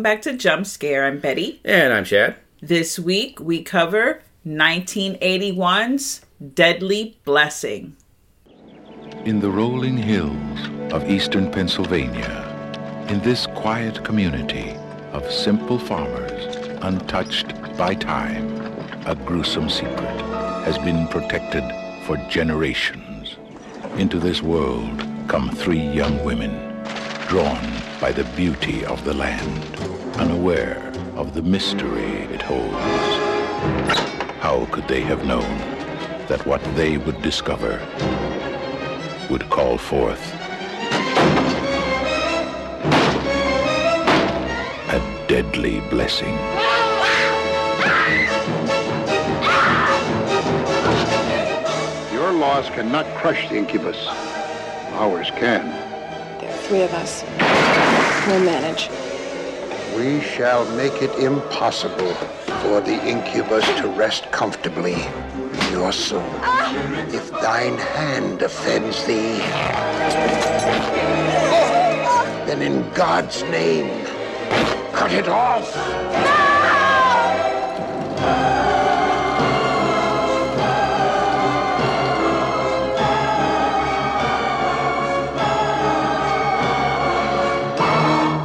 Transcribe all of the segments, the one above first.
Welcome back to Jump Scare. I'm Betty. And I'm Chad. This week we cover 1981's Deadly Blessing. In the rolling hills of eastern Pennsylvania, in this quiet community of simple farmers, untouched by time, a gruesome secret has been protected for generations. Into this world come three young women, drawn by the beauty of the land, unaware of the mystery it holds. How could they have known that what they would discover would call forth a deadly blessing? Your laws cannot crush the incubus. Ours can. There are three of us. We'll manage. We shall make it impossible for the incubus to rest comfortably in your soul. If thine hand offends thee, then in God's name, cut it off.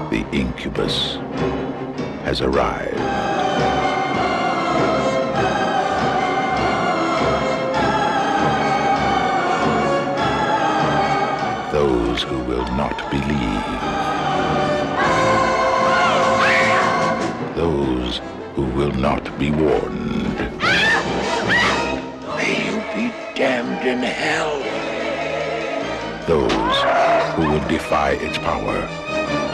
The incubus has arrived. Those who will not believe. Those who will not be warned. May you be damned in hell. Those who will defy its power.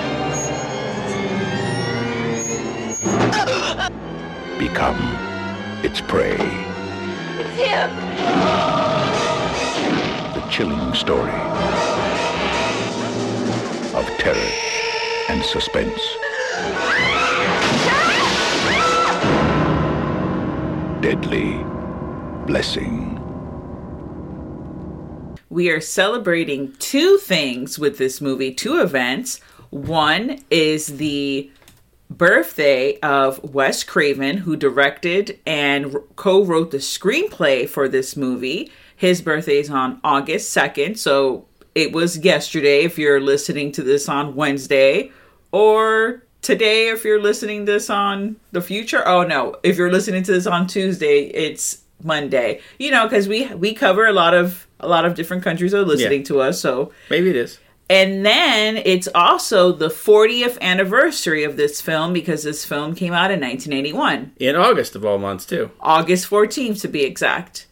Become its prey. It's him! The chilling story of terror and suspense. Deadly blessing. We are celebrating two things with this movie, two events. One is the birthday of Wes Craven, who directed and co wrote the screenplay for this movie. His birthday is on August 2nd, so it was yesterday if you're listening to this on Wednesday, or today if you're listening to this on the future. Oh no, if you're listening to this on Tuesday, it's Monday. You know, because we we cover a lot of a lot of different countries are listening Yeah. to us, so Maybe it is. And then it's also the 40th anniversary of this film because this film came out in 1981, In August of all months, too. August 14th to be exact.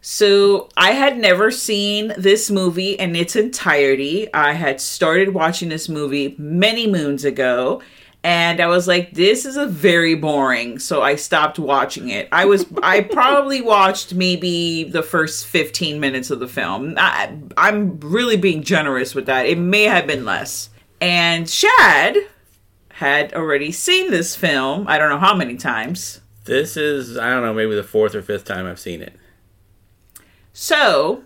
So I had never seen this movie in its entirety. I had started watching this movie many moons ago. And I was like, this is a very boring. So I stopped watching it. I was, I probably watched maybe the first 15 minutes of the film. I, I'm really being generous with that. It may have been less. And Chad had already seen this film. I don't know how many times. This is, I don't know, maybe the fourth or fifth time I've seen it. So,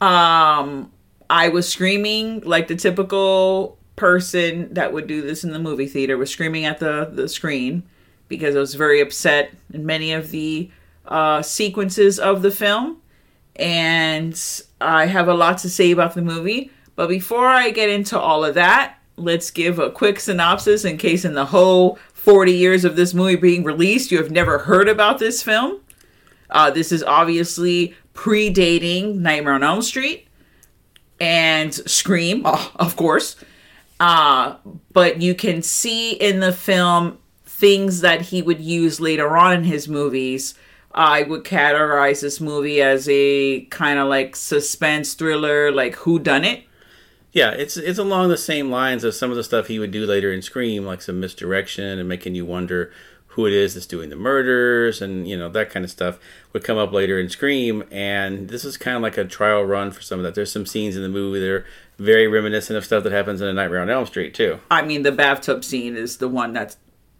um, I was screaming like the typical person that would do this in the movie theater was screaming at the the screen because I was very upset in many of the uh, sequences of the film, and I have a lot to say about the movie. But before I get into all of that, let's give a quick synopsis in case in the whole 40 years of this movie being released, you have never heard about this film. Uh, this is obviously predating Nightmare on Elm Street and Scream, of course. Uh, but you can see in the film things that he would use later on in his movies. I would categorize this movie as a kind of like suspense thriller, like who done it. Yeah, it's it's along the same lines of some of the stuff he would do later in Scream, like some misdirection and making you wonder who it is that's doing the murders and you know that kind of stuff would come up later in Scream. And this is kind of like a trial run for some of that. There's some scenes in the movie that are very reminiscent of stuff that happens in A Nightmare on Elm Street too. I mean, the bathtub scene is the one that's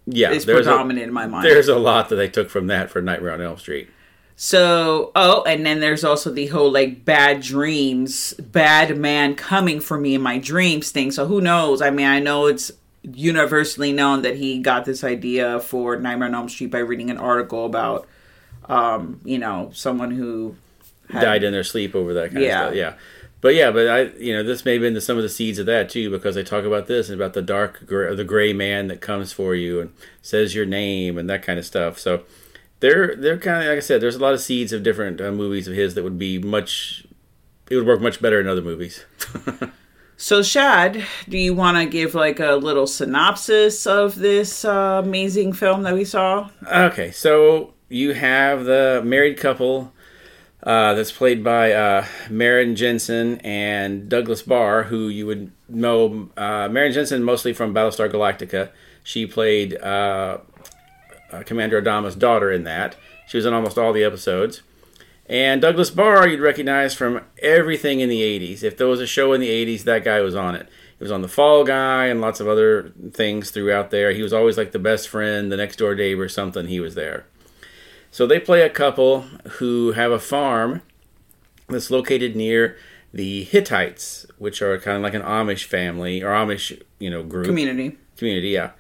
Yeah, is there's a- predominant in my mind. There's a lot that they took from that for Nightmare on Elm Street. So, oh, and then there's also the whole like bad dreams, bad man coming for me in my dreams thing. So who knows? I mean, I know it's universally known that he got this idea for Nightmare on Elm Street by reading an article about, um, you know, someone who had- died in their sleep over that kind Yeah. of stuff. Yeah. But yeah, but I, you know, this may have been the, some of the seeds of that too, because they talk about this and about the dark, gr- the gray man that comes for you and says your name and that kind of stuff. So they're they're kind of like I said, there's a lot of seeds of different uh, movies of his that would be much, it would work much better in other movies. So, Chad, do you want to give like a little synopsis of this uh, amazing film that we saw? Okay, so you have the married couple uh, that's played by uh, Maren Jensen and Douglas Barr, who you would know uh, Maren Jensen mostly from Battlestar Galactica. She played uh, uh, Commander Adama's daughter in that. She was in almost all the episodes. And Douglas Barr, you'd recognize from everything in the 80s. If there was a show in the 80s, that guy was on it. He was on The Fall Guy and lots of other things throughout there. He was always like the best friend, the next door neighbor, something. He was there. So they play a couple who have a farm that's located near the Hittites, which are kind of like an Amish family or Amish, you know, group Community. community, yeah.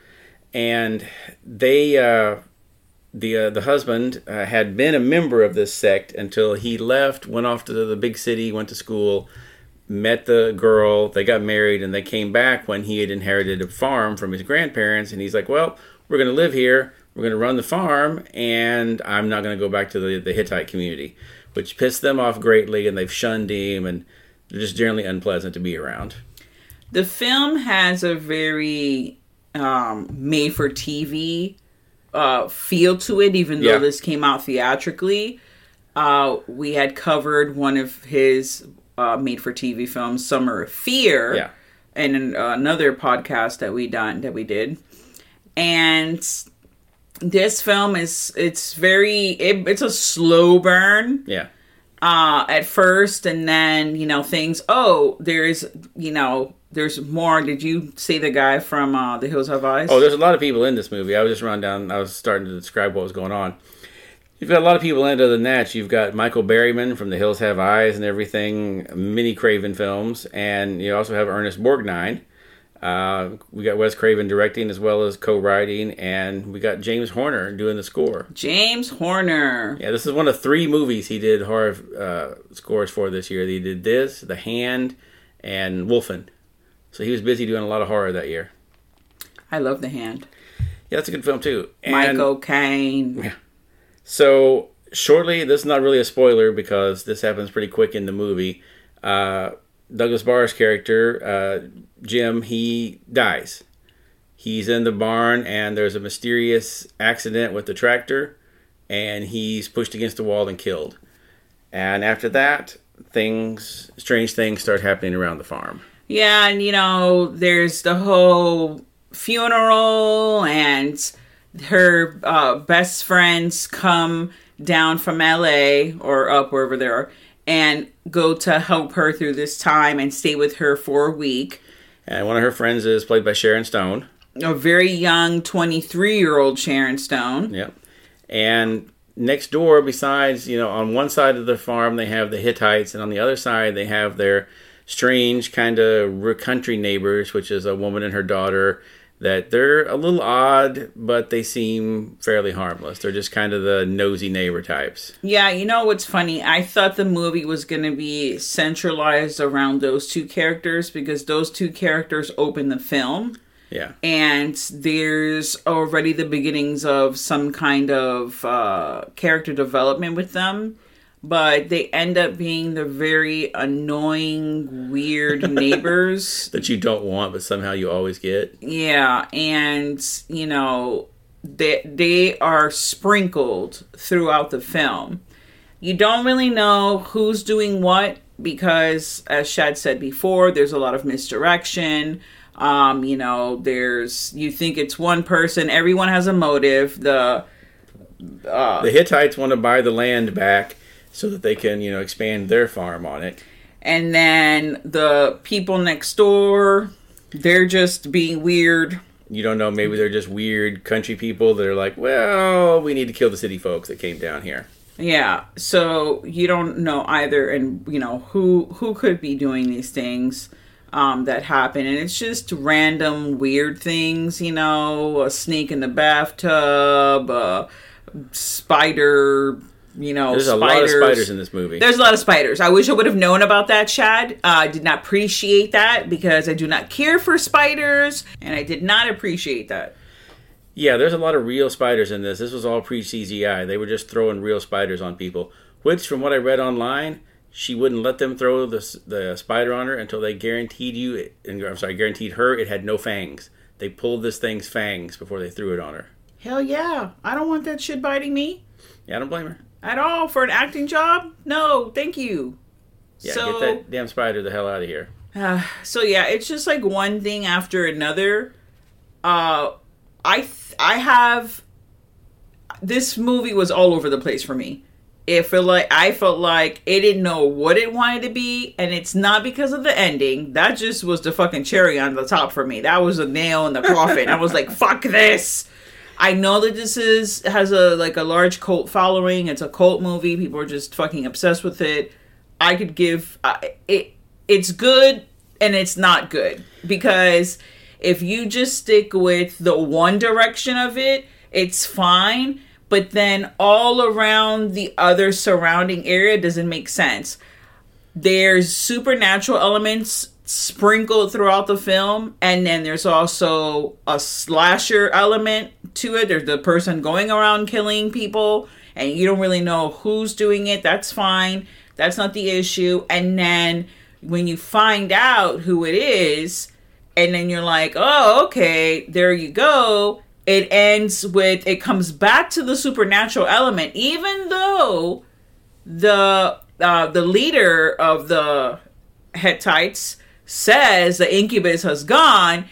And they, uh, the uh, the husband uh, had been a member of this sect until he left, went off to the big city, went to school, met the girl, they got married, and they came back when he had inherited a farm from his grandparents. And he's like, "Well, we're going to live here, we're going to run the farm, and I'm not going to go back to the, the Hittite community," which pissed them off greatly, and they've shunned him, and they're just generally unpleasant to be around. The film has a very um, made for TV uh, feel to it, even though Yeah. this came out theatrically. Uh, we had covered one of his uh, made for TV films, Summer of Fear, Yeah. and uh, another podcast that we done that we did, and this film is it's very it, it's a slow burn Yeah. uh at first and then you know things oh there's you know there's more did you see the guy from uh the hills have eyes Oh, there's a lot of people in this movie. I was just running down. I was starting to describe what was going on. You've got a lot of people in it other than that. You've got Michael Berryman from The Hills Have Eyes and everything, mini Craven films, and you also have Ernest Borgnine. Uh, we got Wes Craven directing as well as co-writing, and we got James Horner doing the score. james horner Yeah, this is one of three movies he did horror uh, scores for this year. He did this, The Hand, and Wolfen. So he was busy doing a lot of horror that year. i love the hand Yeah, that's a good film too. And- michael caine Yeah. So shortly, this is not really a spoiler because this happens pretty quick in the movie. Uh, Douglas Barr's character, uh, Jim, he dies. He's in the barn, and there's a mysterious accident with the tractor, and he's pushed against the wall and killed. And after that, things, strange things start happening around the farm. yeah and you know there's the whole funeral and her uh, best friends come down from LA or up wherever they are and go to help her through this time and stay with her for a week. And one of her friends is played by Sharon Stone. A very young 23 year old Sharon Stone. Yep. And next door, besides, you know, on one side of the farm, they have the Hittites, and on the other side, they have their strange kind of country neighbors, which is a woman and her daughter. That they're a little odd, but they seem fairly harmless. They're just kind of the nosy neighbor types. Yeah, you know what's funny? I thought the movie was going to be centralized around those two characters because those two characters open the film. Yeah. and there's already the beginnings of some kind of uh, character development with them but they end up being the very annoying weird neighbors. That you don't want, but somehow you always get. yeah and you know they they are sprinkled throughout the film. You don't really know who's doing what because as Chad said before there's a lot of misdirection. Um you know there's you think it's one person everyone has a motive the The Hittites want to buy the land back so that they can, you know, expand their farm on it. and then the people next door they're just being weird You don't know, maybe they're just weird country people that are like, well, we need to kill the city folks that came down here. Yeah, so you don't know either, and you know who who could be doing these things. um, that happen, and it's just random weird things, you know, a snake in the bathtub, a spider, you know, There's a lot of spiders in this movie. There's a lot of spiders. I wish I would have known about that, Chad. Uh, I did not appreciate that because I do not care for spiders, and I did not appreciate that. Yeah, there's a lot of real spiders in this. This was all pre CGI. They were just throwing real spiders on people. Which, from what I read online, she wouldn't let them throw the the spider on her until they guaranteed you. And I'm sorry, guaranteed her it had no fangs. They pulled this thing's fangs before they threw it on her. Hell yeah. I don't want that shit biting me Yeah, I don't blame her. At all for an acting job. No, thank you. Yeah, so, get that damn spider the hell out of here. Uh, so yeah, it's just like one thing after another. Uh, I th- I have this movie was all over the place for me. It felt like I felt like it didn't know what it wanted to be, and it's not because of the ending. That just was the fucking cherry on the top for me. That was a nail in the coffin. I was like, "Fuck this." I know that this is has a like a large cult following. It's a cult movie. People are just fucking obsessed with it. I could give uh, it. It's good and it's not good because if you just stick with the one direction of it, it's fine. But then all around the other surrounding area doesn't make sense. There's supernatural elements sprinkled throughout the film, and then there's also a slasher element to it. There's the person going around killing people, and you don't really know who's doing it. That's fine. That's not the issue. And then when you find out who it is, and then you're like, oh, okay, there you go. It ends with it comes back to the supernatural element, even though the uh, the leader of the Hittites says the incubus has gone,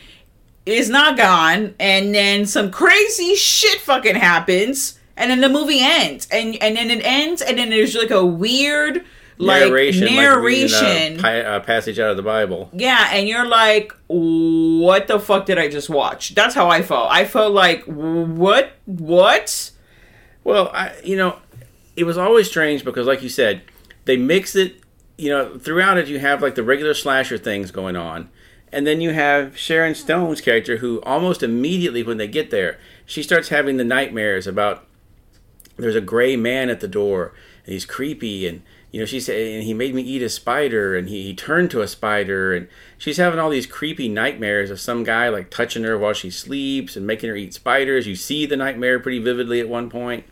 is not gone, and then some crazy shit fucking happens, and then the movie ends, and and then it ends, and then there's like a weird like narration, like narration. a, a uh, passage out of the Bible. Yeah, and you're like, what the fuck did I just watch? That's how I felt. I felt like, what? What? Well, I, you know, it was always strange because, like you said, they mix it. You know, throughout it, you have like the regular slasher things going on, and then you have Sharon Stone's character who almost immediately when they get there, she starts having the nightmares about there's a gray man at the door and he's creepy and you know she said and he made me eat a spider and he, he turned to a spider and she's having all these creepy nightmares of some guy like touching her while she sleeps and making her eat spiders. You see the nightmare pretty vividly at one point.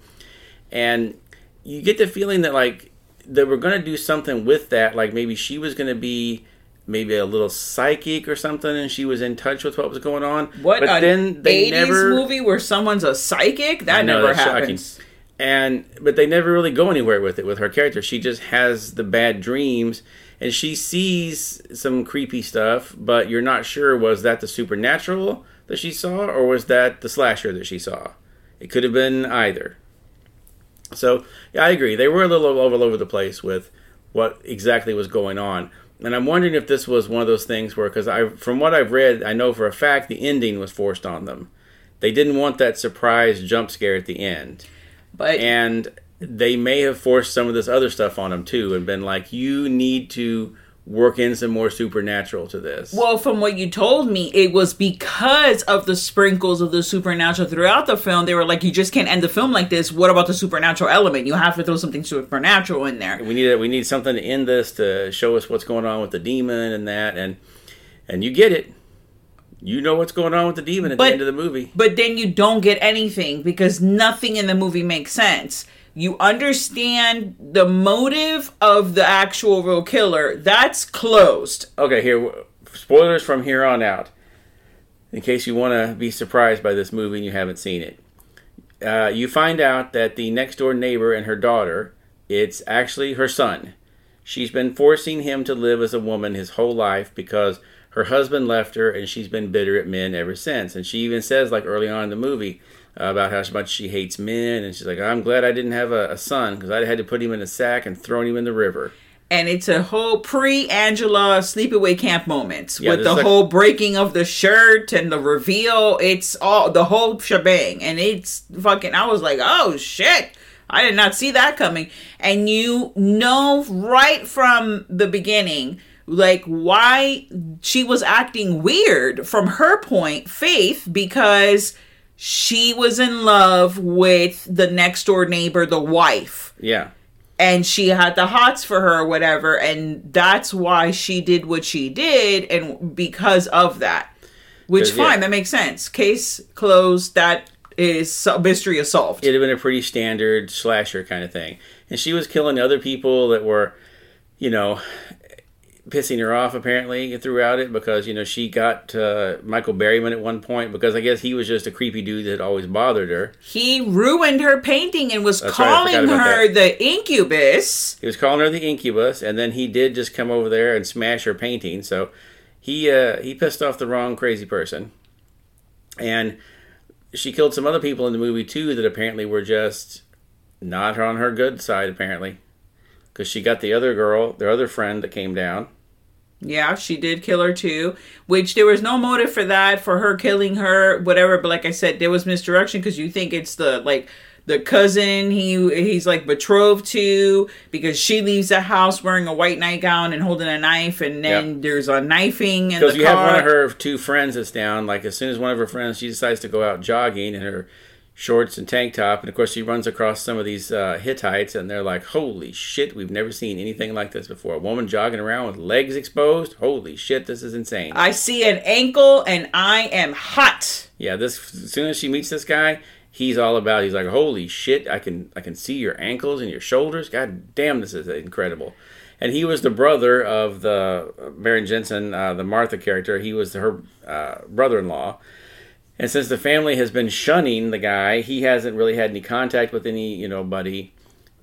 And you get the feeling that like they were going to do something with that like maybe she was going to be maybe a little psychic or something and she was in touch with what was going on What but then they 80s never movie where someone's a psychic? That know, never shocking. happens. and but they never really go anywhere with it with her character she just has the bad dreams and she sees some creepy stuff but you're not sure was that the supernatural that she saw or was that the slasher that she saw it could have been either so yeah i agree they were a little all over the place with what exactly was going on and i'm wondering if this was one of those things where because i from what i've read i know for a fact the ending was forced on them. They didn't want that surprise jump scare at the end. But and they may have forced some of this other stuff on them too and been like you need to work in some more supernatural to this well, from what you told me, it was because of the sprinkles of the supernatural throughout the film. They were like, you just can't end the film like this. What about the supernatural element? You have to throw something supernatural in there. we need we need something to end this to show us what's going on with the demon and that and and you get it you know what's going on with the demon at But- the end of the movie But then you don't get anything because nothing in the movie makes sense. You understand the motive of the actual real killer. That's closed. okay here spoilers from here on out in case you want to be surprised by this movie and you haven't seen it uh, you find out that the next door neighbor and her daughter it's actually her son she's been forcing him to live as a woman his whole life because her husband left her and she's been bitter at men ever since and she even says like early on in the movie about how much she hates men and she's like i'm glad i didn't have a, a son because i'd had to put him in a sack and thrown him in the river And it's a whole pre Angela sleepaway camp moments Yeah, with the like- whole breaking of the shirt and the reveal. It's all the whole shebang. And it's fucking, I was like, oh shit. I did not see that coming. And you know right from the beginning like why she was acting weird from her point, Faith, because she was in love with the next door neighbor, the wife Yeah. and she had the hots for her or whatever and that's why she did what she did and because of that which 'Cause, yeah. fine that makes sense case closed that is mystery is solved It'd have been a pretty standard slasher kind of thing. And she was killing other people that were, you know, pissing her off apparently throughout it because, you know, she got uh, Michael Berryman at one point because I guess he was just a creepy dude that always bothered her. he ruined her painting and was That's right, calling about her that. the incubus He was calling her the incubus, and then he did just come over there and smash her painting. So he uh, he pissed off the wrong crazy person, and she killed some other people in the movie too that apparently were just not on her good side apparently, because she got the other girl, their other friend that came down. Yeah, she did kill her too, which there was no motive for that, for her killing her, whatever. But like I said, there was misdirection because you think it's the like the cousin he he's like betrothed to because she leaves the house wearing a white nightgown and holding a knife, and then Yep. there's a knifing in Because you car. have one of her two friends that's down. Like as soon as one of her friends, she decides to go out jogging and her shorts and tank top, and of course she runs across some of these uh, Hittites, and they're like, "Holy shit, we've never seen anything like this before! A woman jogging around with legs exposed. Holy shit, this is insane." I see an ankle and I am hot. yeah, this as soon as she meets this guy, he's all about. He's like, "Holy shit, I can I can see your ankles and your shoulders. God damn, this is incredible." And he was the brother of the uh, Maren Jensen, uh, the Martha character. He was her uh, brother-in-law. And since the family has been shunning the guy, he hasn't really had any contact with any, you know, buddy.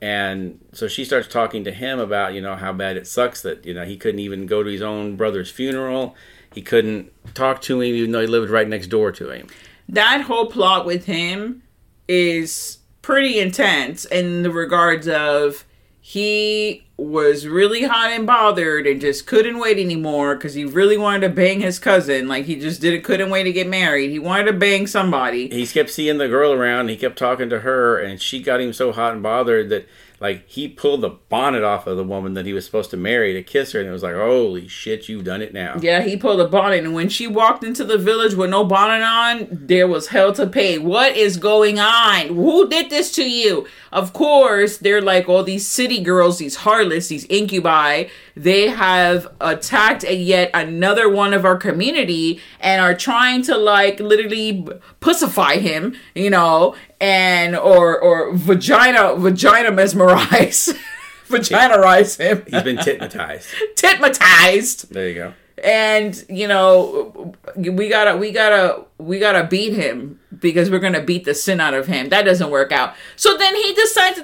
And so she starts talking to him about, you know, how bad it sucks that, you know, he couldn't even go to his own brother's funeral. He couldn't talk to him even though he lived right next door to him. that whole plot with him is pretty intense in the regards of he was really hot and bothered and just couldn't wait anymore because he really wanted to bang his cousin. Like he just didn't couldn't wait to get married. He wanted to bang somebody. He kept seeing the girl around. He kept talking to her, and she got him so hot and bothered that, like, he pulled the bonnet off of the woman that he was supposed to marry to kiss her, and it was like, holy shit, you've done it now. yeah he pulled a bonnet and when she walked into the village with no bonnet on there was hell to pay. What is going on? Who did this to you? Of course they're like all these city girls these harlots these incubi they have attacked a yet another one of our community and are trying to like literally pussify him you know and or or vagina vagina mesmerize vaginarize him He's been titmatized. titmatized There you go. and you know we gotta we gotta we gotta beat him because we're gonna beat the sin out of him that doesn't work out so then he decides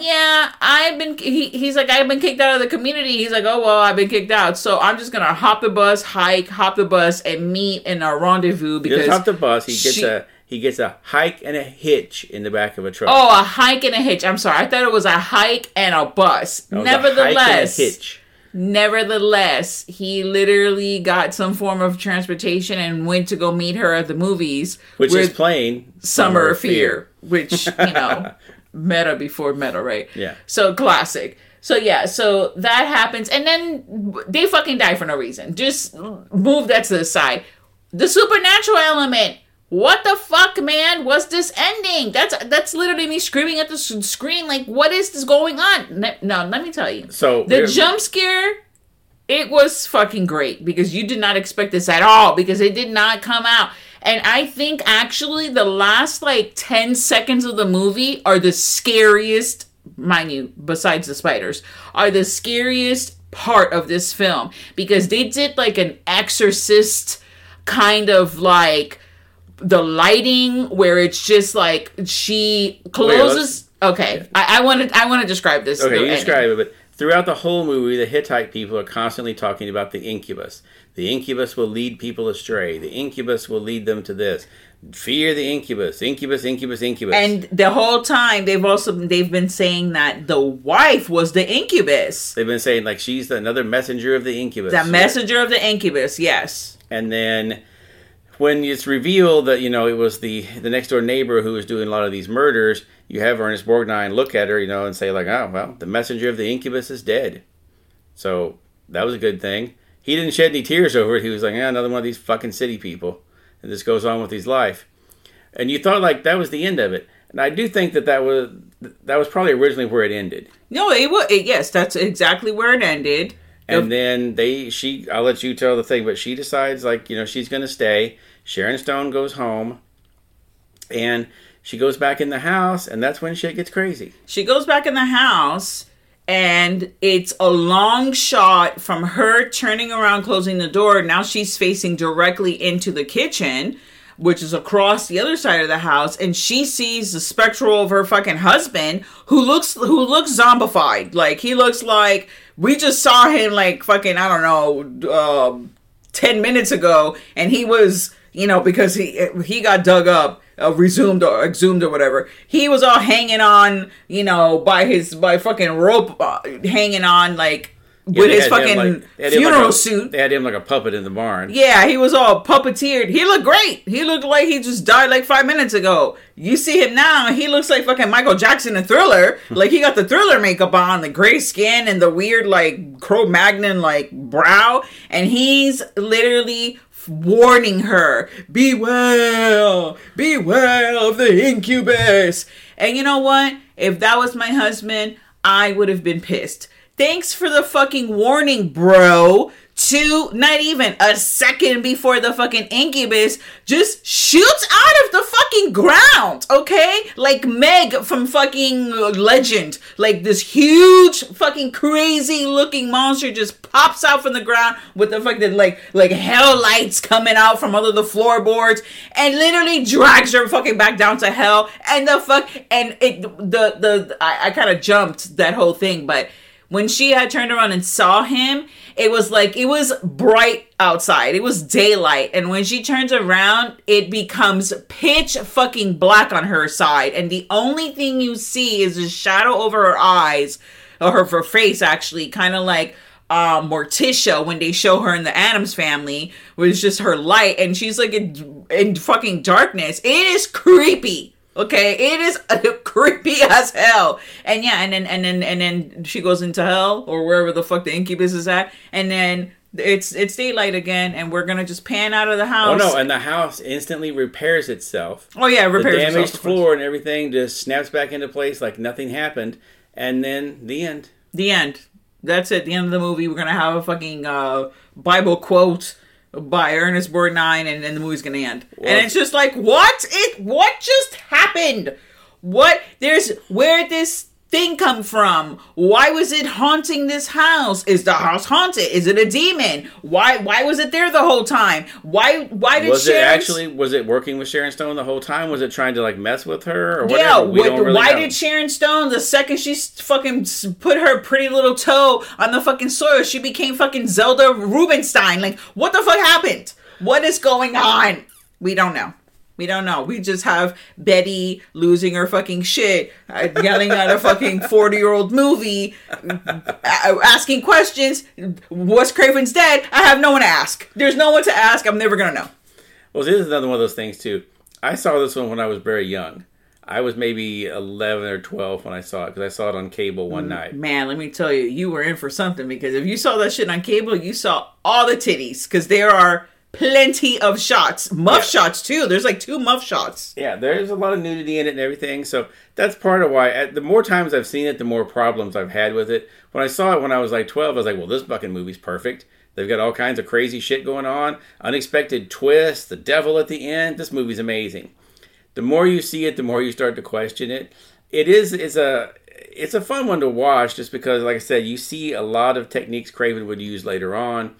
yeah i've been he, he's like i've been kicked out of the community he's like oh well i've been kicked out so i'm just gonna hop the bus hike hop the bus and meet in a rendezvous because just off the bus. He gets she- a he gets a hike and a hitch in the back of a truck. oh a hike and a hitch i'm sorry i thought it was a hike and a bus was a hike and a nevertheless hitch. Nevertheless, he literally got some form of transportation and went to go meet her at the movies, which is playing Summer of Fear, which you know, meta before meta, right? Yeah. So classic. So yeah, so that happens, and then they fucking die for no reason. Just move that to the side. The supernatural element. What the fuck, man? What's this ending? That's that's literally me screaming at the screen like, what is this going on? No, let me tell you. So The jump scare, it was fucking great because you did not expect this at all because it did not come out. And I think actually the last like 10 seconds of the movie are the scariest, mind you, besides the spiders, are the scariest part of this film because they did like an exorcist kind of like the lighting where it's just like she closes. okay, I, I want to I want to describe this. Okay, you ending. describe it, but throughout the whole movie, the Hittite people are constantly talking about the incubus. The incubus will lead people astray. The incubus will lead them to this. Fear the incubus. Incubus, incubus, incubus. And the whole time they've also they've been saying that the wife was the incubus. they've been saying like she's another messenger of the incubus. The messenger of the incubus, yes. And then when it's revealed that you know it was the the next door neighbor who was doing a lot of these murders, you have Ernest Borgnine look at her, you know, and say like, "Oh well, the messenger of the incubus is dead." So that was a good thing. he didn't shed any tears over it. He was like, yeah, another one of these fucking city people, and this goes on with his life. And you thought like that was the end of it. And I do think that that was that was probably originally where it ended. No, it was. It, yes, that's exactly where it ended. And then they, she, I'll let you tell the thing, but she decides like you know she's gonna stay. Sharon Stone goes home, and she goes back in the house, and that's when shit gets crazy. She goes back in the house, and it's a long shot from her turning around, closing the door. Now she's facing directly into the kitchen, which is across the other side of the house, and she sees the spectral of her fucking husband, who looks who looks zombified. Like he looks like we just saw him like fucking I don't know, uh, ten minutes ago, and he was you know because he he got dug up uh, resumed or exhumed or whatever. He was all hanging on, you know, by his by fucking rope, uh, hanging on like Yeah, with his fucking like- they had him funeral like a- suit. They had him like a puppet in the barn. Yeah, he was all puppeteered. He looked great. He looked like he just died like five minutes ago. You see him now, he looks like fucking Michael Jackson in Thriller. like he got the Thriller makeup on, the gray skin and the weird like Cro Magnon like brow, and he's literally warning her, "Be well, be well of the incubus." And you know what? If that was my husband, I would have been pissed. Thanks for the fucking warning, bro. Two, not even a second before the fucking incubus just shoots out of the fucking ground, okay? Like Meg from fucking Legend. Like this huge, fucking crazy looking monster just pops out from the ground with the fucking like like hell lights coming out from under the floorboards and literally drags her fucking back down to hell. And the fuck and it the the I, I kind of jumped that whole thing, but when she had turned around and saw him, it was like it was bright outside. It was daylight. And when she turns around, it becomes pitch fucking black on her side. And the only thing you see is a shadow over her eyes, or her, her face actually, kind of like uh, Morticia when they show her in the Addams family, was just her light. And she's like in, in fucking darkness. It is creepy. Okay, it is creepy as hell. And yeah, and then and then and then she goes into hell or wherever the fuck the incubus is at, and then it's it's daylight again, and we're gonna just pan out of the house. Oh no! And the house instantly repairs itself. Oh yeah, it repairs The damaged course. floor and everything just snaps back into place like nothing happened, and then the end. The end. That's it. The end of the movie. We're gonna have a fucking uh, Bible quote by Ernest Borgnine, and then the movie's gonna end. And it's just like, what? It what just happened? What? There's where this thing come from? Why was it haunting this house? Is the house haunted? Is it a demon? Why? Why was it there the whole time? Why? Why did Was it actually? Was it working with Sharon Stone the whole time? Was it trying to like mess with her or Yeah, whatever? We what- really why know. did Sharon Stone, the second she fucking put her pretty little toe on the fucking soil, she became fucking Zelda Rubinstein? Like, what the fuck happened? What is going on? We don't know. We don't know. We just have Betty losing her fucking shit, uh, yelling at a fucking 40 year old movie, uh, asking questions. Wes Craven's dead. I have no one to ask. There's no one to ask. I'm never going to know. Well, this is another one of those things too. I saw this one when I was very young. I was maybe eleven or twelve when I saw it because I saw it on cable Mm. one night. Man, let me tell you, you were in for something because if you saw that shit on cable, you saw all the titties because there are plenty of shots, muff shots too. There's like two muff shots. Yeah, there's a lot of nudity in it and everything. So that's part of why. At, the more times I've seen it, the more problems I've had with it. When I saw it when I was like 12, I was like, well, this fucking movie's perfect. They've got all kinds of crazy shit going on, unexpected twists, the devil at the end. This movie's amazing. The more you see it, the more you start to question it. It is it's a it's a fun one to watch just because, like I said, you see a lot of techniques Craven would use later on.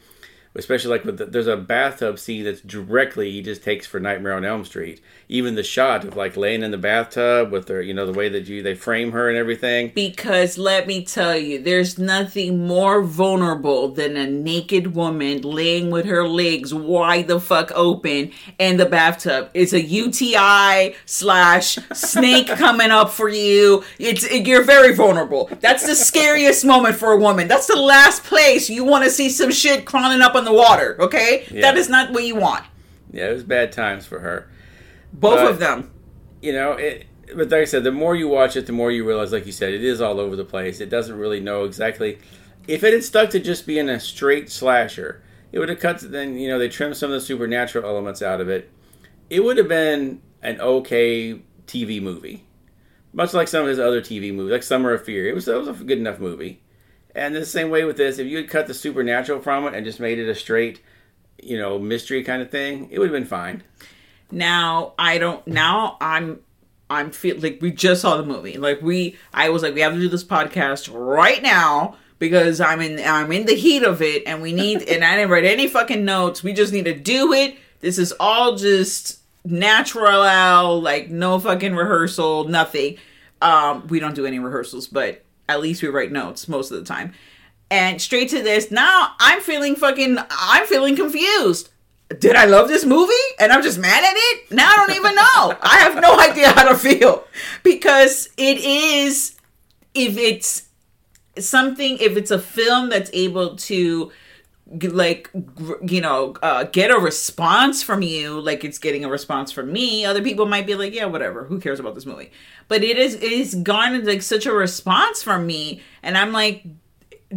Especially like with the, there's a bathtub scene that's directly he just takes for Nightmare on Elm Street. Even the shot of like laying in the bathtub with her, you know, the way that you they frame her and everything. Because let me tell you, there's nothing more vulnerable than a naked woman laying with her legs wide the fuck open in the bathtub. It's a UTI slash snake coming up for you. It's you're very vulnerable. That's the scariest moment for a woman. That's the last place you want to see some shit crawling up on the water. Okay, Yeah. that is not what you want. Yeah, it was bad times for her. Both But- of them. you know, it, but like I said, the more you watch it, the more you realize, like you said, it is all over the place. It doesn't really know exactly. If it had stuck to just being a straight slasher, It would have cut. Then you know they trimmed some of the supernatural elements out of it. It would have been an okay TV movie, much like some of his other TV movies, like Summer of Fear. It was, it was a good enough movie. And the same way with this, if you had cut the supernatural from it and just made it a straight, you know, mystery kind of thing, it would have been fine. Now I don't. Now I'm. I'm feel like we just saw the movie. Like we, I was like, we have to do this podcast right now because I'm in. I'm in the heat of it, and we need. and I didn't write any fucking notes. We just need to do it. This is all just natural, like no fucking rehearsal, nothing. Um, we don't do any rehearsals, but at least we write notes most of the time. And straight to this, now I'm feeling fucking. I'm feeling confused did I love this movie and I'm just mad at it? Now I don't even know. I have no idea how to feel because it is if it's something if it's a film that's able to like you know uh, get a response from you like it's getting a response from me. Other people might be like yeah whatever who cares about this movie? But it is it is garnered like such a response from me and i'm like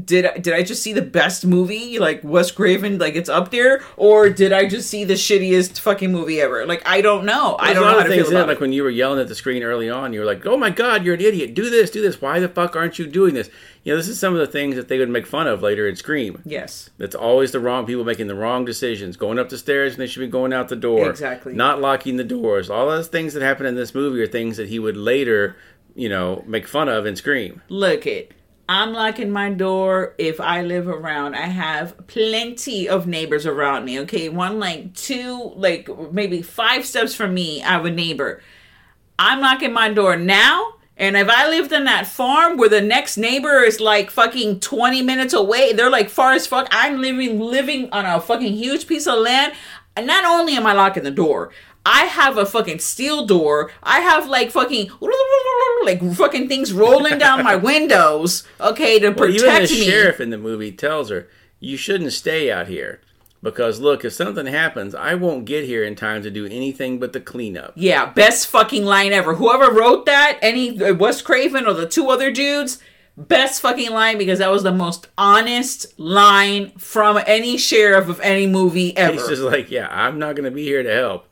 did I, did I just see the best movie like Wes Craven like it's up there or did I just see the shittiest fucking movie ever like I don't know I don't know how to feel in it, like when you were yelling at the screen early on, you were like, "Oh my god, you're an idiot! Do this, do this. Why the fuck aren't you doing this?" You know, this is some of the things that they would make fun of later in Scream. yes That's always the wrong people making the wrong decisions, going up the stairs and they should be going out the door. Exactly. Not locking the doors. All those things that happen in this movie are things that he would later, you know, make fun of and Scream. look it I'm locking my door if I live around. I have plenty of neighbors around me. Okay, one like two, like maybe five steps from me, I have a neighbor. I'm locking my door now. And if I lived on that farm where the next neighbor is like fucking 20 minutes away, they're like far as fuck. I'm living living on a fucking huge piece of land. And not only am I locking the door, I have a fucking steel door. I have like fucking like fucking things rolling down my windows, okay, to protect Well, even the me. sheriff in the movie tells her, "You shouldn't stay out here because look, if something happens, I won't get here in time to do anything but the cleanup." Yeah, best fucking line ever. Whoever wrote that, any uh, Wes Craven or the two other dudes, best fucking line because that was the most honest line from any sheriff of any movie ever. He's just like, "Yeah, I'm not going to be here to help."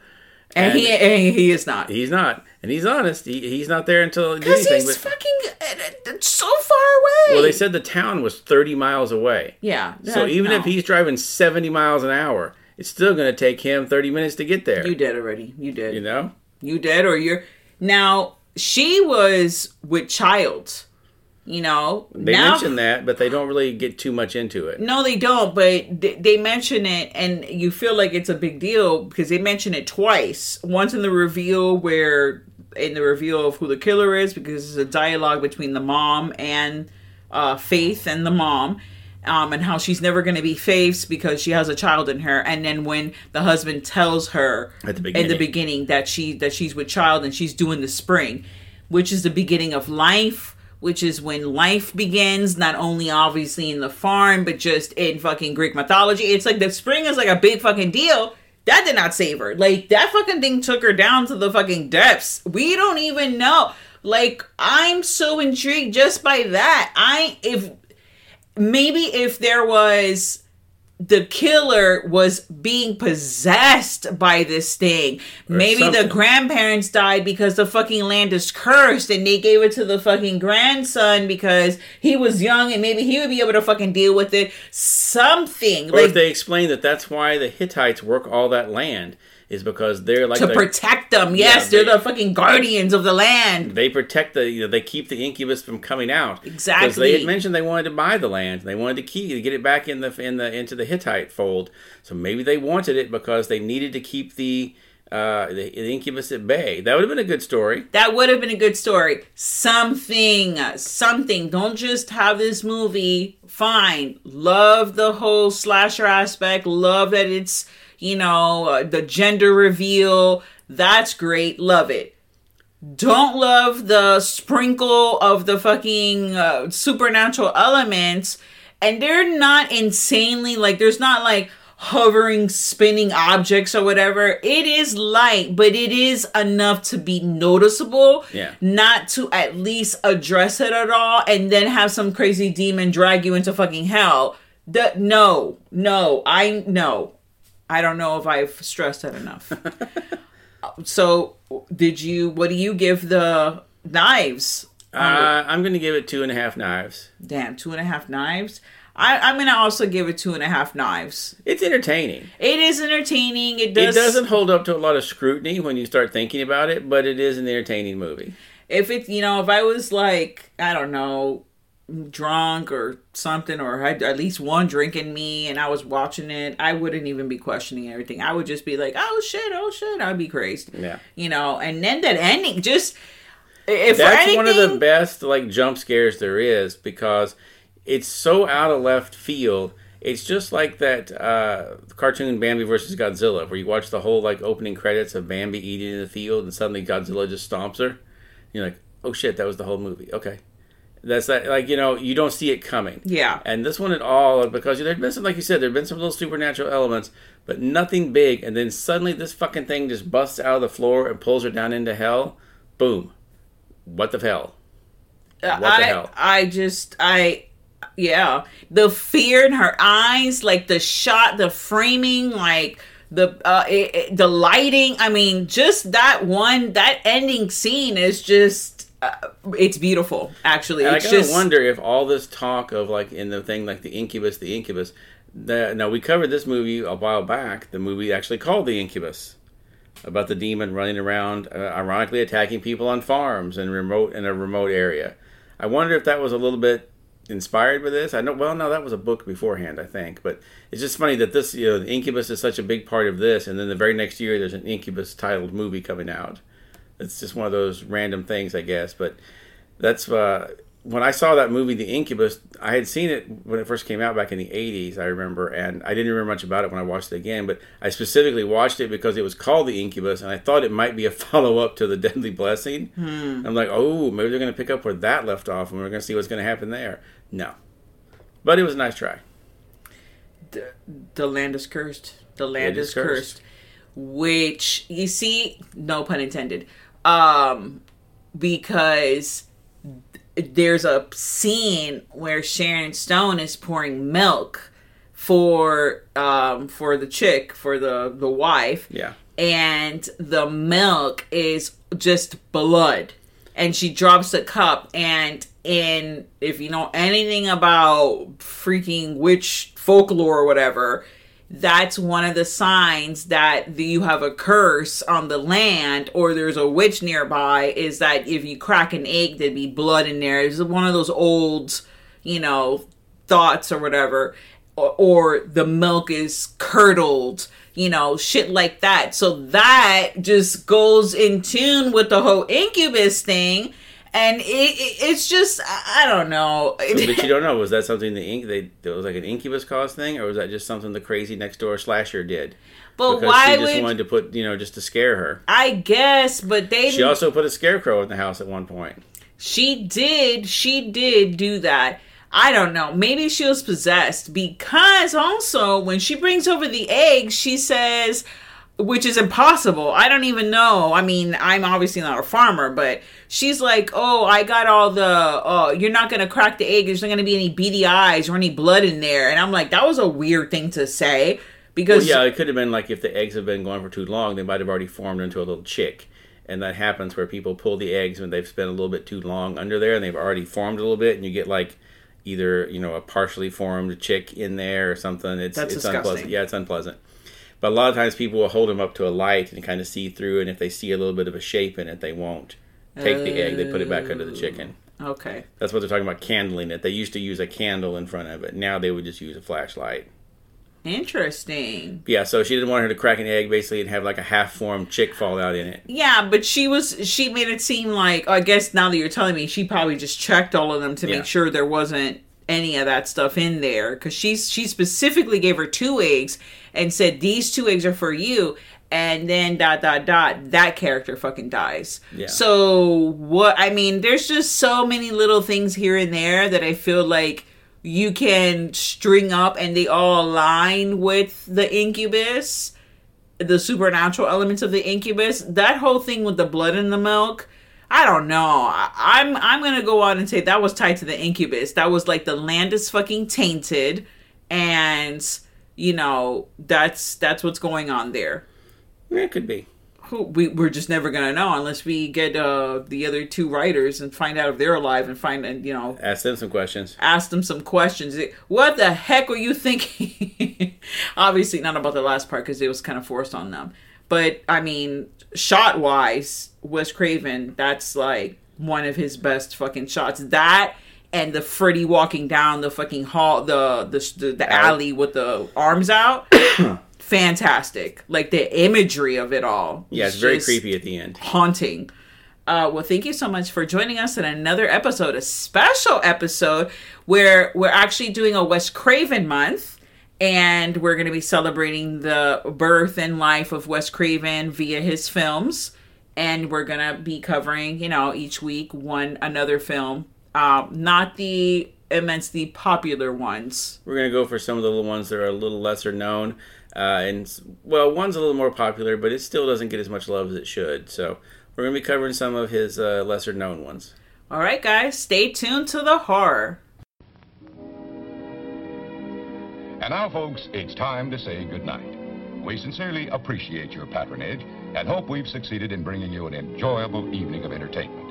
And he and he is not. He's not, and he's honest. He, he's not there until Because he's But, fucking uh, uh, so far away. well, they said the town was 30 miles away. yeah. So that- even no. if he's driving 70 miles an hour, it's still going to take him 30 minutes to get there. you did already, you did. You know? You did, or you're now. She was with child. You know, They now, mention that, but they don't really get too much into it. No, they don't, but they, they mention it, and you feel like it's a big deal because they mention it twice. Once in the reveal, where in the reveal of who the killer is, because it's a dialogue between the mom and uh, Faith and the mom. Um, and how she's never going to be Faith's because she has a child in her, and then when the husband tells her At the in the beginning. beginning that she that she's with child and she's doing the spring, which is the beginning of life, which is when life begins, not only obviously in the farm, but just in fucking Greek mythology. It's like the spring is like a big fucking deal. That did not save her. Like that fucking thing took her down to the fucking depths. We don't even know. Like I'm so intrigued just by that. I if maybe if there was the killer was being possessed by this thing. Maybe the grandparents died because the fucking land is cursed and they gave it to the fucking grandson because he was young and maybe he would be able to fucking deal with it. Something Or if like they explain that that's why the Hittites work all that land, is because they're like to the- protect them. Yes, they- they're the fucking guardians of the land. they protect the you know they keep the incubus from coming out Exactly. because they had mentioned they wanted to buy the land they wanted to keep to get it back in the in the into the hittite fold so maybe they wanted it because they needed to keep the uh the, the incubus at bay that would have been a good story That would have been a good story. Something, something. Don't just have this movie. Fine. Love the whole slasher aspect. Love that it's, you know, uh, the gender reveal. That's great. Love it. Don't love the sprinkle of the fucking uh, supernatural elements. And they're not insanely, like, there's not like hovering, spinning objects or whatever. It is light, but it is enough to be noticeable. Yeah. Not to at least address it at all and then have some crazy demon drag you into fucking hell. The no, no, I no. I don't know if I've stressed that enough. so, did you? What do you give the knives? Uh, I'm going to give it two and a half knives. Damn, two and a half knives. I, I'm gonna also give it two and a half knives. It's entertaining. It is entertaining. It It does. doesn't hold up to a lot of scrutiny when you start thinking about it, but it is an entertaining movie. If it, you know, if I was like, I don't know, drunk or something, or had at least one drink in me, and I was watching it, I wouldn't even be questioning everything. I would just be like, oh shit, oh shit, I'd be crazed. Yeah. You know, and then that ending, just if That's anything, one of the best like jump scares there is because it's so out of left field. It's just like that uh, cartoon Bambi versus Godzilla, where you watch the whole like opening credits of Bambi eating in the field, and suddenly Godzilla just stomps her. You're like, oh shit, that was the whole movie. Okay, that's that. Like you know, you don't see it coming. Yeah. And this one at all, because there's been some, like you said, there've been some little supernatural elements, but nothing big. And then suddenly this fucking thing just busts out of the floor and pulls her down into hell. Boom. What the hell? What the I, hell? I just, I, yeah, the fear in her eyes, like the shot, the framing, like the uh, it, it- the lighting. I mean, just that one, that ending scene is just, uh, it's beautiful. Actually, I it's gotta just wonder if all this talk of like in the thing like the Incubus, the Incubus. The, now we covered this movie a while back. The movie actually called the Incubus, about the demon running around, uh, ironically attacking people on farms and remote in a remote area. I wonder if that was a little bit inspired by this. I know. Well, no, that was a book beforehand, I think. But it's just funny that this, you know, the Incubus is such a big part of this, and then the very next year there's an Incubus titled movie coming out. It's just one of those random things, I guess. But that's uh, when I saw that movie, The Incubus. I had seen it when it first came out back in the '80s. I remember, and I didn't remember much about it when I watched it again. But I specifically watched it because it was called The Incubus, and I thought it might be a follow up to The Deadly Blessing. I'm like, oh, maybe they're going to pick up where that left off, and we're going to see what's going to happen there. No, but it was a nice try. the land is cursed. The land is is cursed. cursed. Which you see, no pun intended. Um because there's a scene where Sharon Stone is pouring milk for um for the chick, for the the wife. Yeah. And the milk is just blood. And she drops the cup and in if you know anything about freaking witch folklore or whatever, that's one of the signs that you have a curse on the land or there's a witch nearby is that if you crack an egg there'd be blood in there. It's one of those old you know thoughts or whatever. Or, or the milk is curdled you know shit like that. So that just goes in tune with the whole incubus thing and it, it it's just i don't know But you don't know. Was that something the ink they it was like an incubus cause thing, or was that just something the crazy next door slasher did? but Because why she just would wanted to put you know just to scare her. i guess but they She also put a scarecrow in the house at one point. She did. She did do that. I don't know. Maybe she was possessed because also when she brings over the eggs, she says, which is impossible. I don't even know. I mean, I'm obviously not a farmer, but she's like, "Oh, I got all the. Oh, you're not gonna crack the egg. There's not gonna be any beady eyes or any blood in there." And I'm like, that was a weird thing to say because Well, yeah, it could have been like if the eggs have been going for too long, they might have already formed into a little chick. And that happens where people pull the eggs when they've spent a little bit too long under there and they've already formed a little bit, and you get like either you know a partially formed chick in there or something. It's That's it's disgusting. unpleasant. Yeah, it's unpleasant. But a lot of times people will hold them up to a light and kind of see through, and if they see a little bit of a shape in it, they won't take the egg. They put it back under the chicken. okay, That's what they're talking about candling it. They used to use a candle in front of it. Now they would just use a flashlight. interesting. Yeah, so she didn't want her to crack an egg basically and have like a half formed chick fall out in it. Yeah, but she was she made it seem like I guess now that you're telling me, she probably just checked all of them to Yeah. make sure there wasn't any of that stuff in there because she she specifically gave her two eggs and said these two eggs are for you. And then dot dot dot that character fucking dies. Yeah. so what i mean there's just so many little things here and there that i feel like you can string up and they all align with the incubus the supernatural elements of the incubus. That whole thing with the blood in the milk i don't know. I, i'm i'm gonna go out and say that was tied to the incubus. That was like the land is fucking tainted and you know that's that's what's going on there. It could be. Who we we're just never gonna know unless we get uh the other two writers and find out if they're alive and find and you know Ask them some questions. ask them some questions. What the heck were you thinking? Obviously, not about the last part because it was kind of forced on them. But I mean, shot wise, Wes Craven, that's like one of his best fucking shots. That and the Freddy walking down the fucking hall, the the the, the alley with the arms out. Fantastic, like the imagery of it all. Yeah, it's very creepy at the end. haunting. Uh, well, thank you so much for joining us in another episode, a special episode where we're actually doing a Wes Craven month, and we're going to be celebrating the birth and life of Wes Craven via his films, and we're going to be covering, you know, each week one another film, um, not the immensely popular ones. We're gonna go for some of the little ones that are a little lesser known, uh, and well, one's a little more popular, but it still doesn't get as much love as it should. So we're gonna be covering some of his uh, lesser known ones. All right, guys, stay tuned to the horror. And now, folks, it's time to say goodnight. We sincerely appreciate your patronage and hope we've succeeded in bringing you an enjoyable evening of entertainment.